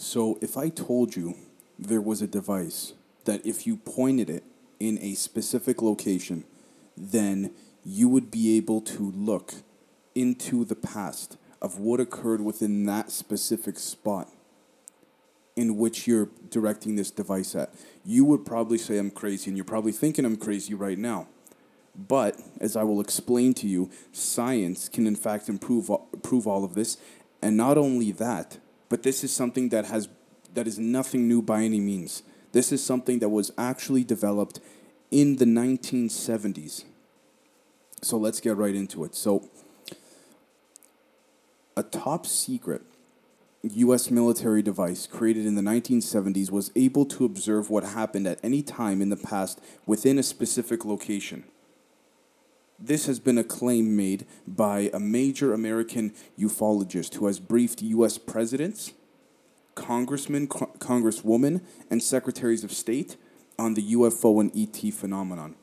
So if I told you there was a device that if you pointed it in a specific location, then you would be able to look into the past of what occurred within that specific spot in which you're directing this device at. You would probably say I'm crazy, and you're probably thinking I'm crazy right now. But as I will explain to you, science can in fact improve prove all of this, and not only that, but this is something that has that is nothing new by any means. This is something that was actually developed in the 1970s. So let's get right into it. So a top secret US military device created in the 1970s was able to observe what happened at any time in the past within a specific location. This has been a claim made by a major American ufologist who has briefed US presidents, congressmen, co- congresswomen, and secretaries of state on the UFO and ET phenomenon.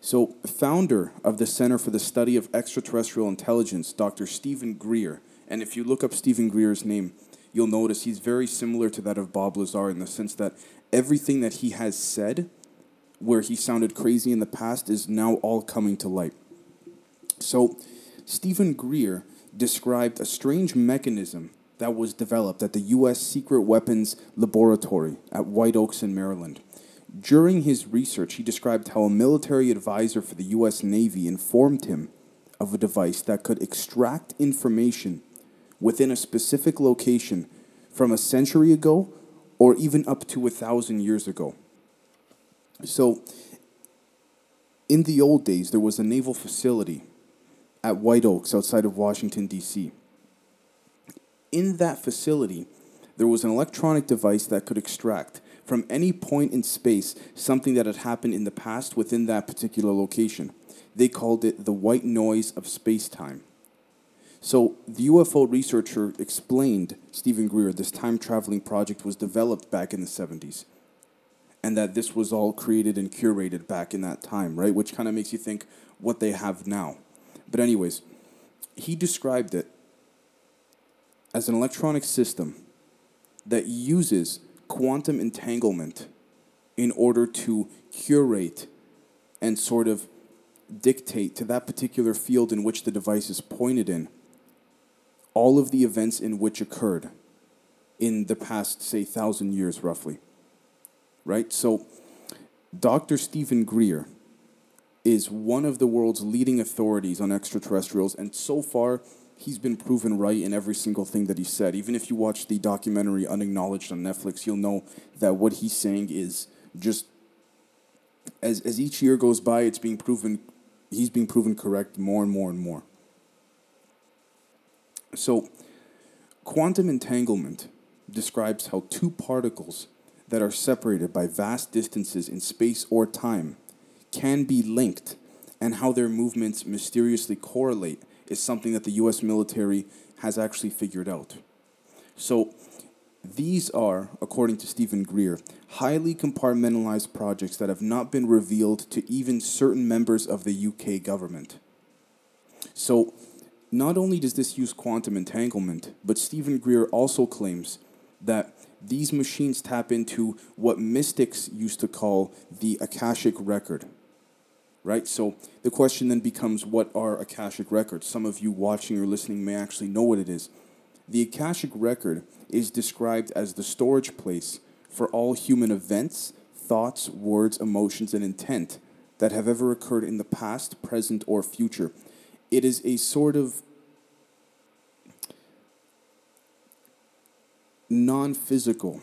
So, founder of the Center for the Study of Extraterrestrial Intelligence, Dr. Stephen Greer, and if you look up Stephen Greer's name, you'll notice he's very similar to that of Bob Lazar in the sense that everything that he has said, where he sounded crazy in the past, is now all coming to light. So, Stephen Greer described a strange mechanism that was developed at the U.S. Secret Weapons Laboratory at White Oaks in Maryland. During his research, he described how a military advisor for the U.S. Navy informed him of a device that could extract information within a specific location from a century ago or even up to a thousand years ago. So, in the old days, there was a naval facility at White Oaks outside of Washington, D.C. In that facility, there was an electronic device that could extract from any point in space something that had happened in the past within that particular location. They called it the white noise of space time. So the UFO researcher explained, Stephen Greer, this time traveling project was developed back in the 70s. And that this was all created and curated back in that time, right? Which kind of makes you think what they have now. But, anyways, he described it as an electronic system that uses quantum entanglement in order to curate and sort of dictate to that particular field in which the device is pointed in all of the events in which occurred in the past, say, thousand years roughly. Right? So, Dr. Stephen Greer is one of the world's leading authorities on extraterrestrials, and so far, he's been proven right in every single thing that he said. Even if you watch the documentary Unacknowledged on Netflix, you'll know that what he's saying is just as as each year goes by, it's being proven he's being proven correct more and more and more. So, quantum entanglement describes how two particles that are separated by vast distances in space or time can be linked, and how their movements mysteriously correlate is something that the US military has actually figured out. So, these are, according to Stephen Greer, highly compartmentalized projects that have not been revealed to even certain members of the UK government. So, not only does this use quantum entanglement, but Stephen Greer also claims that these machines tap into what mystics used to call the Akashic record. Right? So the question then becomes what are Akashic records? Some of you watching or listening may actually know what it is. The Akashic record is described as the storage place for all human events, thoughts, words, emotions, and intent that have ever occurred in the past, present, or future it is a sort of non-physical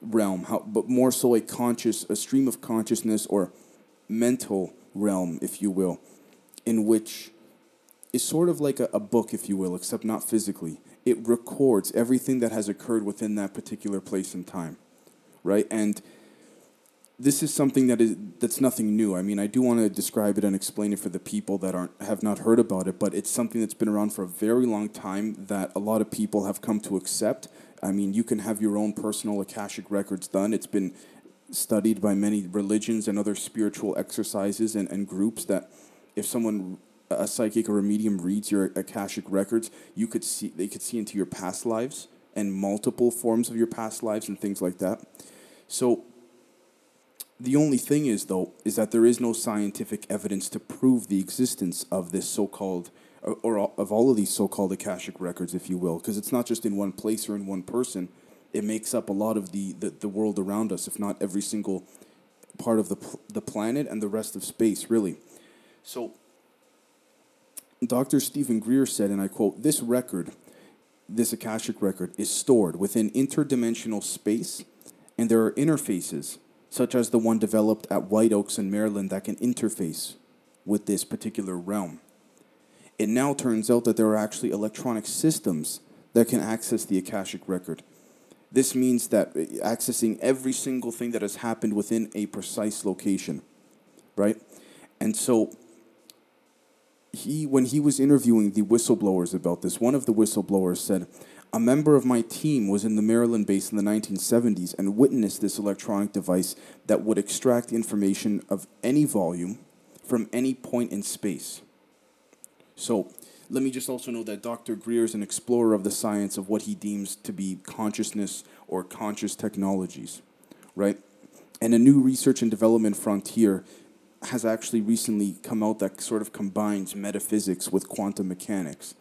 realm, how, but more so a conscious, a stream of consciousness or mental realm, if you will, in which is sort of like a, a book, if you will, except not physically. It records everything that has occurred within that particular place and time, right? And this is something that is that's nothing new. I mean, I do want to describe it and explain it for the people that aren't have not heard about it, but it's something that's been around for a very long time that a lot of people have come to accept. I mean, you can have your own personal akashic records done. It's been studied by many religions and other spiritual exercises and, and groups that if someone a psychic or a medium reads your akashic records, you could see they could see into your past lives and multiple forms of your past lives and things like that. So the only thing is though is that there is no scientific evidence to prove the existence of this so-called or, or of all of these so-called akashic records if you will because it's not just in one place or in one person it makes up a lot of the, the, the world around us if not every single part of the, the planet and the rest of space really so Dr. Stephen Greer said, and I quote, This record, this Akashic record, is stored within interdimensional space, and there are interfaces, such as the one developed at White Oaks in Maryland, that can interface with this particular realm. It now turns out that there are actually electronic systems that can access the Akashic record. This means that eh, accessing every single thing that has happened within a precise location, right? And so he when he was interviewing the whistleblowers about this, one of the whistleblowers said, "A member of my team was in the Maryland base in the 1970s and witnessed this electronic device that would extract information of any volume from any point in space." So, let me just also know that Dr. Greer is an explorer of the science of what he deems to be consciousness or conscious technologies, right? And a new research and development frontier has actually recently come out that sort of combines metaphysics with quantum mechanics.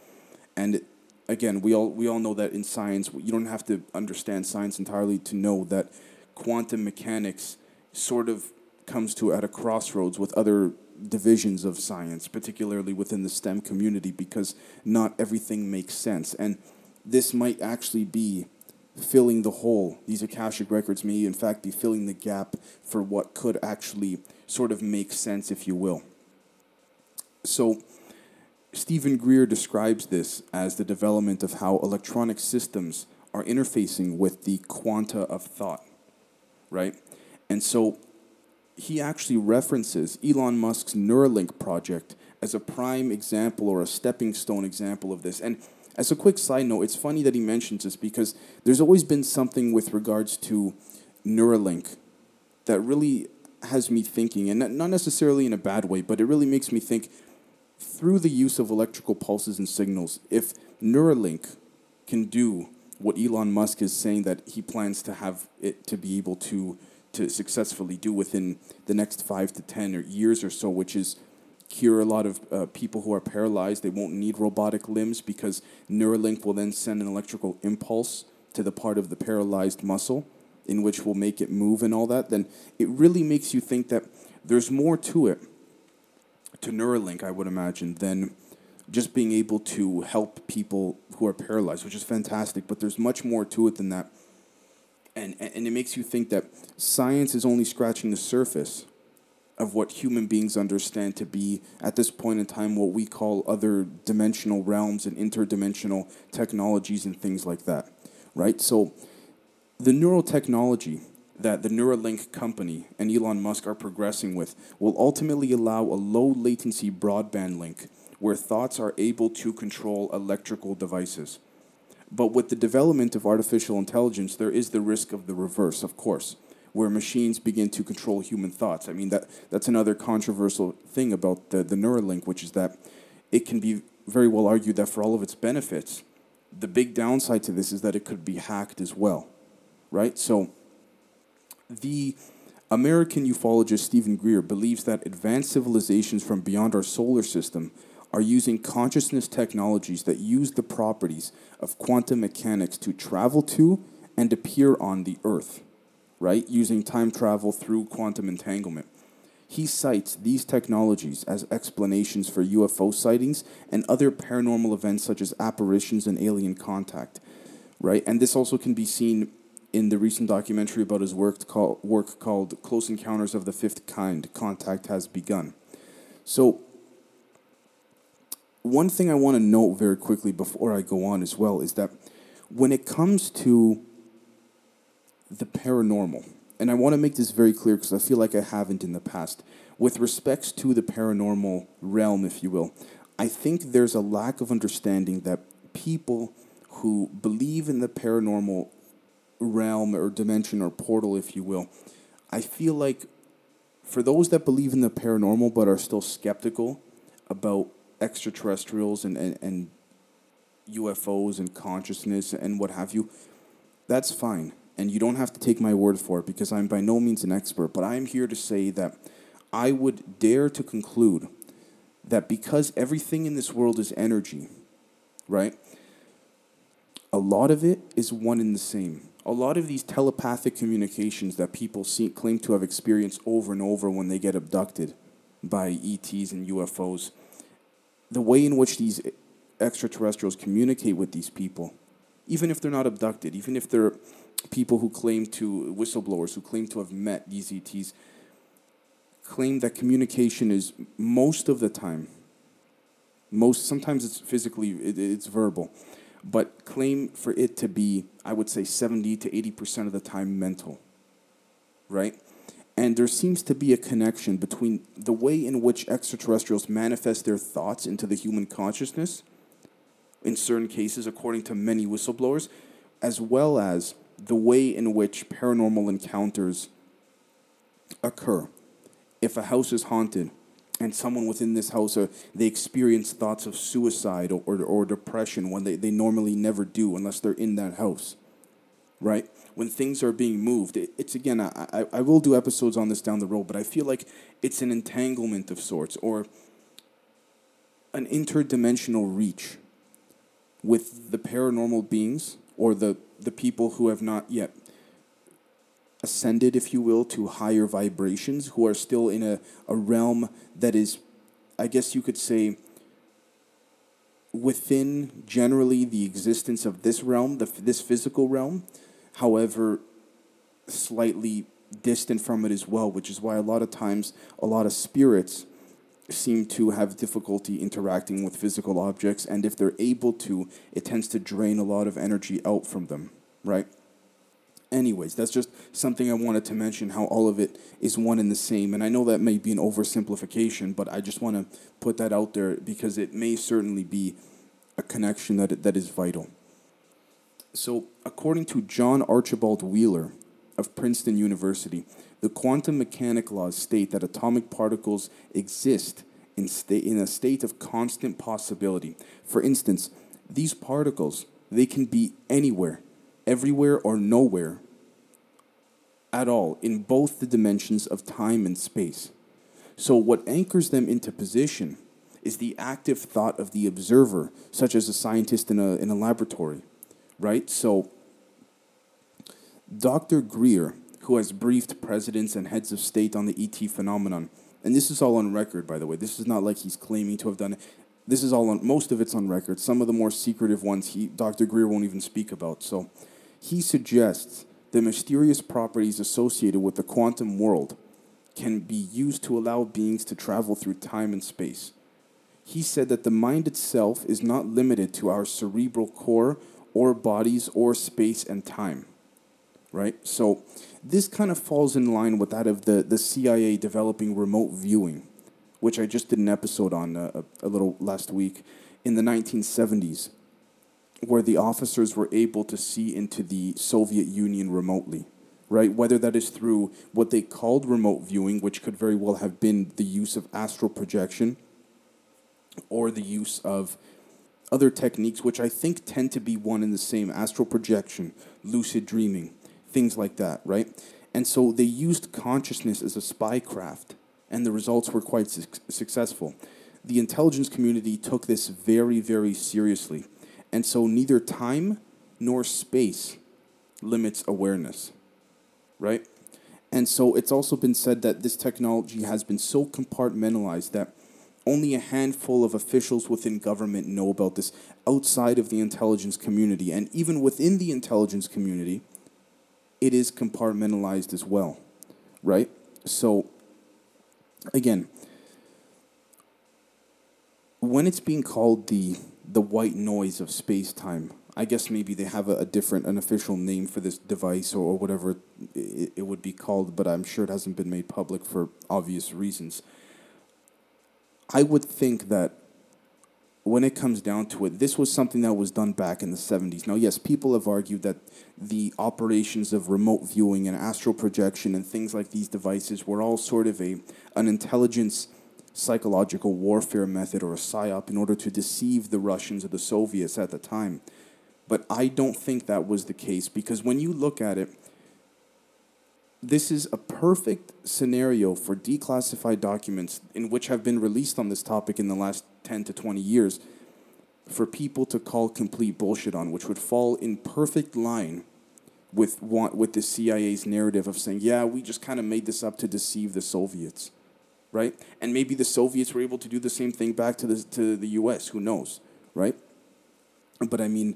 And again, we all we all know that in science, you don't have to understand science entirely to know that quantum mechanics sort of comes to at a crossroads with other divisions of science, particularly within the STEM community, because not everything makes sense. And this might actually be filling the hole. These Akashic records may, in fact, be filling the gap for what could actually sort of make sense, if you will. So, Stephen Greer describes this as the development of how electronic systems are interfacing with the quanta of thought, right? And so he actually references Elon Musk's Neuralink project as a prime example or a stepping stone example of this. And as a quick side note, it's funny that he mentions this because there's always been something with regards to Neuralink that really has me thinking, and not necessarily in a bad way, but it really makes me think through the use of electrical pulses and signals. If Neuralink can do what Elon Musk is saying that he plans to have it to be able to to successfully do within the next five to ten or years or so, which is cure a lot of uh, people who are paralyzed. They won't need robotic limbs because Neuralink will then send an electrical impulse to the part of the paralyzed muscle in which will make it move and all that, then it really makes you think that there's more to it, to Neuralink, I would imagine, than just being able to help people who are paralyzed, which is fantastic, but there's much more to it than that. And, and it makes you think that science is only scratching the surface of what human beings understand to be, at this point in time, what we call other dimensional realms and interdimensional technologies and things like that, right? So, the neurotechnology that the Neuralink company and Elon Musk are progressing with will ultimately allow a low latency broadband link where thoughts are able to control electrical devices. But with the development of artificial intelligence, there is the risk of the reverse, of course, where machines begin to control human thoughts. I mean, that, that's another controversial thing about the, the Neuralink, which is that it can be very well argued that for all of its benefits, the big downside to this is that it could be hacked as well right? So the American ufologist Stephen Greer believes that advanced civilizations from beyond our solar system are using consciousness technologies that use the properties of quantum mechanics to travel to and appear on the Earth, right? Using time travel through quantum entanglement. He cites these technologies as explanations for UFO sightings and other paranormal events such as apparitions and alien contact, right? And this also can be seen in the recent documentary about his work, call, work called Close Encounters of the Fifth Kind Contact Has Begun. So, one thing I want to note very quickly before I go on as well is that when it comes to the paranormal, and I want to make this very clear because I feel like I haven't in the past, with respects to the paranormal realm, if you will, I think there's a lack of understanding that people who believe in the paranormal realm or dimension or portal, if you will. I feel like for those that believe in the paranormal but are still skeptical about extraterrestrials and, and, and UFOs and consciousness and what have you, that's fine. And you don't have to take my word for it because I'm by no means an expert, but I am here to say that I would dare to conclude that because everything in this world is energy, right? A lot of it is one and the same. A lot of these telepathic communications that people see, claim to have experienced over and over when they get abducted by ETs and UFOs, the way in which these extraterrestrials communicate with these people, even if they're not abducted, even if they're people who claim to, whistleblowers who claim to have met these ETs, claim that communication is most of the time, most, sometimes it's physically, it, it's verbal, but claim for it to be, I would say, 70 to 80% of the time mental, right? And there seems to be a connection between the way in which extraterrestrials manifest their thoughts into the human consciousness, in certain cases, according to many whistleblowers, as well as the way in which paranormal encounters occur. If a house is haunted and someone within this house, uh, they experience thoughts of suicide or, or, or depression when they, they normally never do unless they're in that house, right? When things are being moved. It, it's again, I, I, I will do episodes on this down the road, but I feel like it's an entanglement of sorts or an interdimensional reach with the paranormal beings or the, the people who have not yet ascended, if you will, to higher vibrations, who are still in a, a realm that is, I guess you could say, within generally the existence of this realm, the, this physical realm, however, slightly distant from it as well, which is why a lot of times a lot of spirits seem to have difficulty interacting with physical objects, and if they're able to, it tends to drain a lot of energy out from them, right? Anyways, that's just something I wanted to mention how all of it is one and the same. And I know that may be an oversimplification, but I just want to put that out there because it may certainly be a connection that, that is vital. So, according to John Archibald Wheeler of Princeton University, the quantum mechanic laws state that atomic particles exist in, sta- in a state of constant possibility. For instance, these particles, they can be anywhere, everywhere or nowhere at all in both the dimensions of time and space. So what anchors them into position is the active thought of the observer, such as a scientist in a, in a laboratory right? So, Dr. Greer, who has briefed presidents and heads of state on the ET phenomenon, and this is all on record, by the way. This is not like he's claiming to have done it. This is all on, most of it's on record. Some of the more secretive ones, he, Dr. Greer won't even speak about. So, he suggests the mysterious properties associated with the quantum world can be used to allow beings to travel through time and space. He said that the mind itself is not limited to our cerebral core or bodies or space and time, right? So this kind of falls in line with that of the, the CIA developing remote viewing, which I just did an episode on uh, a, a little last week in the 1970s, where the officers were able to see into the Soviet Union remotely right? Whether that is through what they called remote viewing, which could very well have been the use of astral projection, or the use of other techniques, which I think tend to be one and the same astral projection, lucid dreaming, things like that, right? And so they used consciousness as a spy craft, and the results were quite su- successful. The intelligence community took this very, very seriously. And so neither time nor space limits awareness, right? And so it's also been said that this technology has been so compartmentalized that only a handful of officials within government know about this outside of the intelligence community. And even within the intelligence community, it is compartmentalized as well, right? So, again, when it's being called the the white noise of space time, I guess maybe they have a, a, different, an official name for this device or, or whatever it, it would be called, but I'm sure it hasn't been made public for obvious reasons. I would think that when it comes down to it, this was something that was done back in the 70s. Now, yes, people have argued that the operations of remote viewing and astral projection and things like these devices were all sort of a an intelligence psychological warfare method or a psyop in order to deceive the Russians or the Soviets at the time. But I don't think that was the case because when you look at it, this is a perfect scenario for declassified documents in which have been released on this topic in the last 10 to 20 years for people to call complete bullshit on, which would fall in perfect line with with the CIA's narrative of saying, "Yeah, we just kind of made this up to deceive the Soviets." Right? And maybe the Soviets were able to do the same thing back to the to the US, who knows, right? But I mean,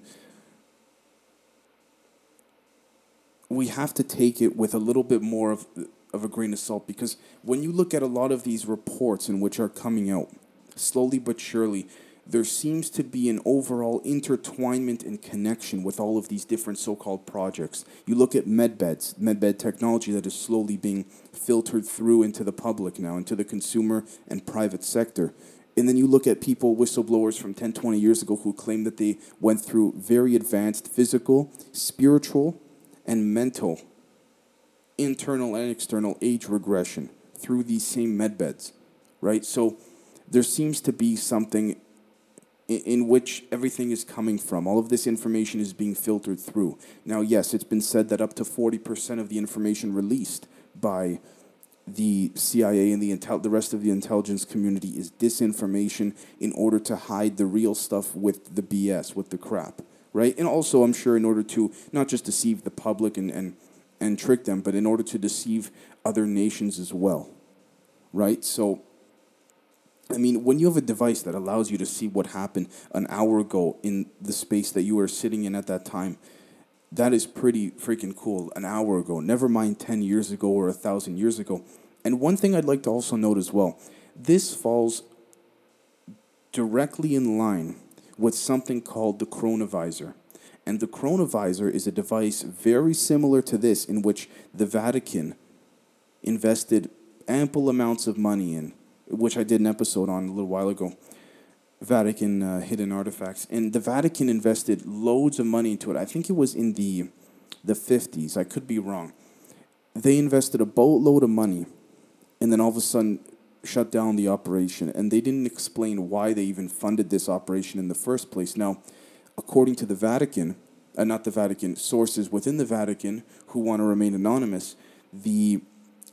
we have to take it with a little bit more of, of a grain of salt because when you look at a lot of these reports in which are coming out, slowly but surely, there seems to be an overall intertwinement and connection with all of these different so-called projects. You look at medbeds, medbed technology that is slowly being filtered through into the public now, into the consumer and private sector. And then you look at people, whistleblowers from 10, 20 years ago, who claim that they went through very advanced physical, spiritual, and mental, internal and external age regression through these same medbeds, right? So there seems to be something in, in which everything is coming from. All of this information is being filtered through. Now, yes, it's been said that up to 40% of the information released by the CIA and the intel- the rest of the intelligence community is disinformation in order to hide the real stuff with the BS, with the crap right? And also, I'm sure, in order to not just deceive the public and, and, and trick them, but in order to deceive other nations as well, right? So, I mean, when you have a device that allows you to see what happened an hour ago in the space that you were sitting in at that time, that is pretty freaking cool. An hour ago, never mind 10 years ago or a thousand years ago. And one thing I'd like to also note as well this falls directly in line with something called the chronovisor. And the chronovisor is a device very similar to this, in which the Vatican invested ample amounts of money in, which I did an episode on a little while ago. Vatican uh, hidden artifacts, and the Vatican invested loads of money into it. I think it was in the the fifties. I could be wrong. They invested a boatload of money, and then all of a sudden, shut down the operation, and they didn't explain why they even funded this operation in the first place. Now, according to the Vatican, uh, not the Vatican, sources within the Vatican who want to remain anonymous, the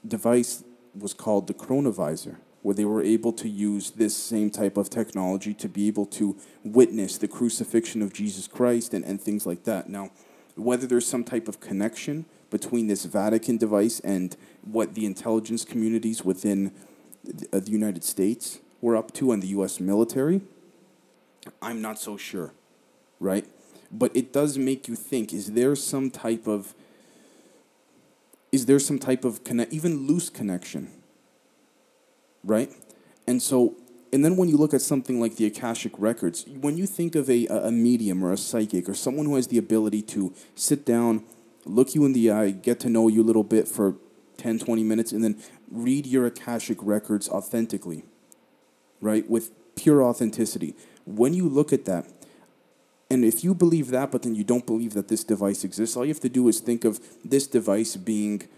device was called the chronovisor, where they were able to use this same type of technology to be able to witness the crucifixion of Jesus Christ and, and things like that. Now, whether there's some type of connection between this Vatican device and what the intelligence communities within the, the United States were up to and the U.S. military, I'm not so sure, right? But it does make you think: Is there some type of is there some type of connect, even loose connection, right? And so, and then when you look at something like the Akashic records, when you think of a a medium or a psychic or someone who has the ability to sit down, look you in the eye, get to know you a little bit for 10, 20 minutes, and then read your Akashic records authentically, right? With pure authenticity. When you look at that, and if you believe that, but then you don't believe that this device exists, all you have to do is think of this device being,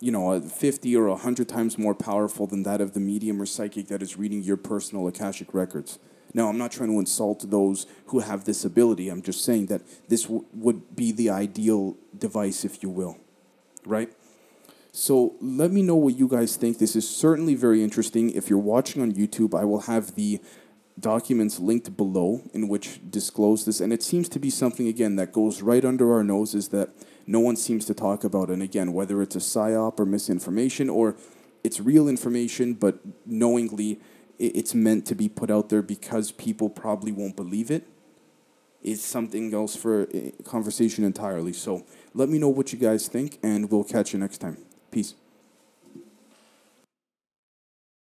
you know, 50 or 100 times more powerful than that of the medium or psychic that is reading your personal Akashic records. Now, I'm not trying to insult those who have this ability. I'm just saying that this w- would be the ideal device, if you will, right? So let me know what you guys think. This is certainly very interesting. If you're watching on YouTube, I will have the documents linked below in which disclose this. And it seems to be something, again, that goes right under our noses that no one seems to talk about. And again, whether it's a psyop or misinformation or it's real information, but knowingly it's meant to be put out there because people probably won't believe it is something else for eh, conversation entirely. So let me know what you guys think, and we'll catch you next time. Peace.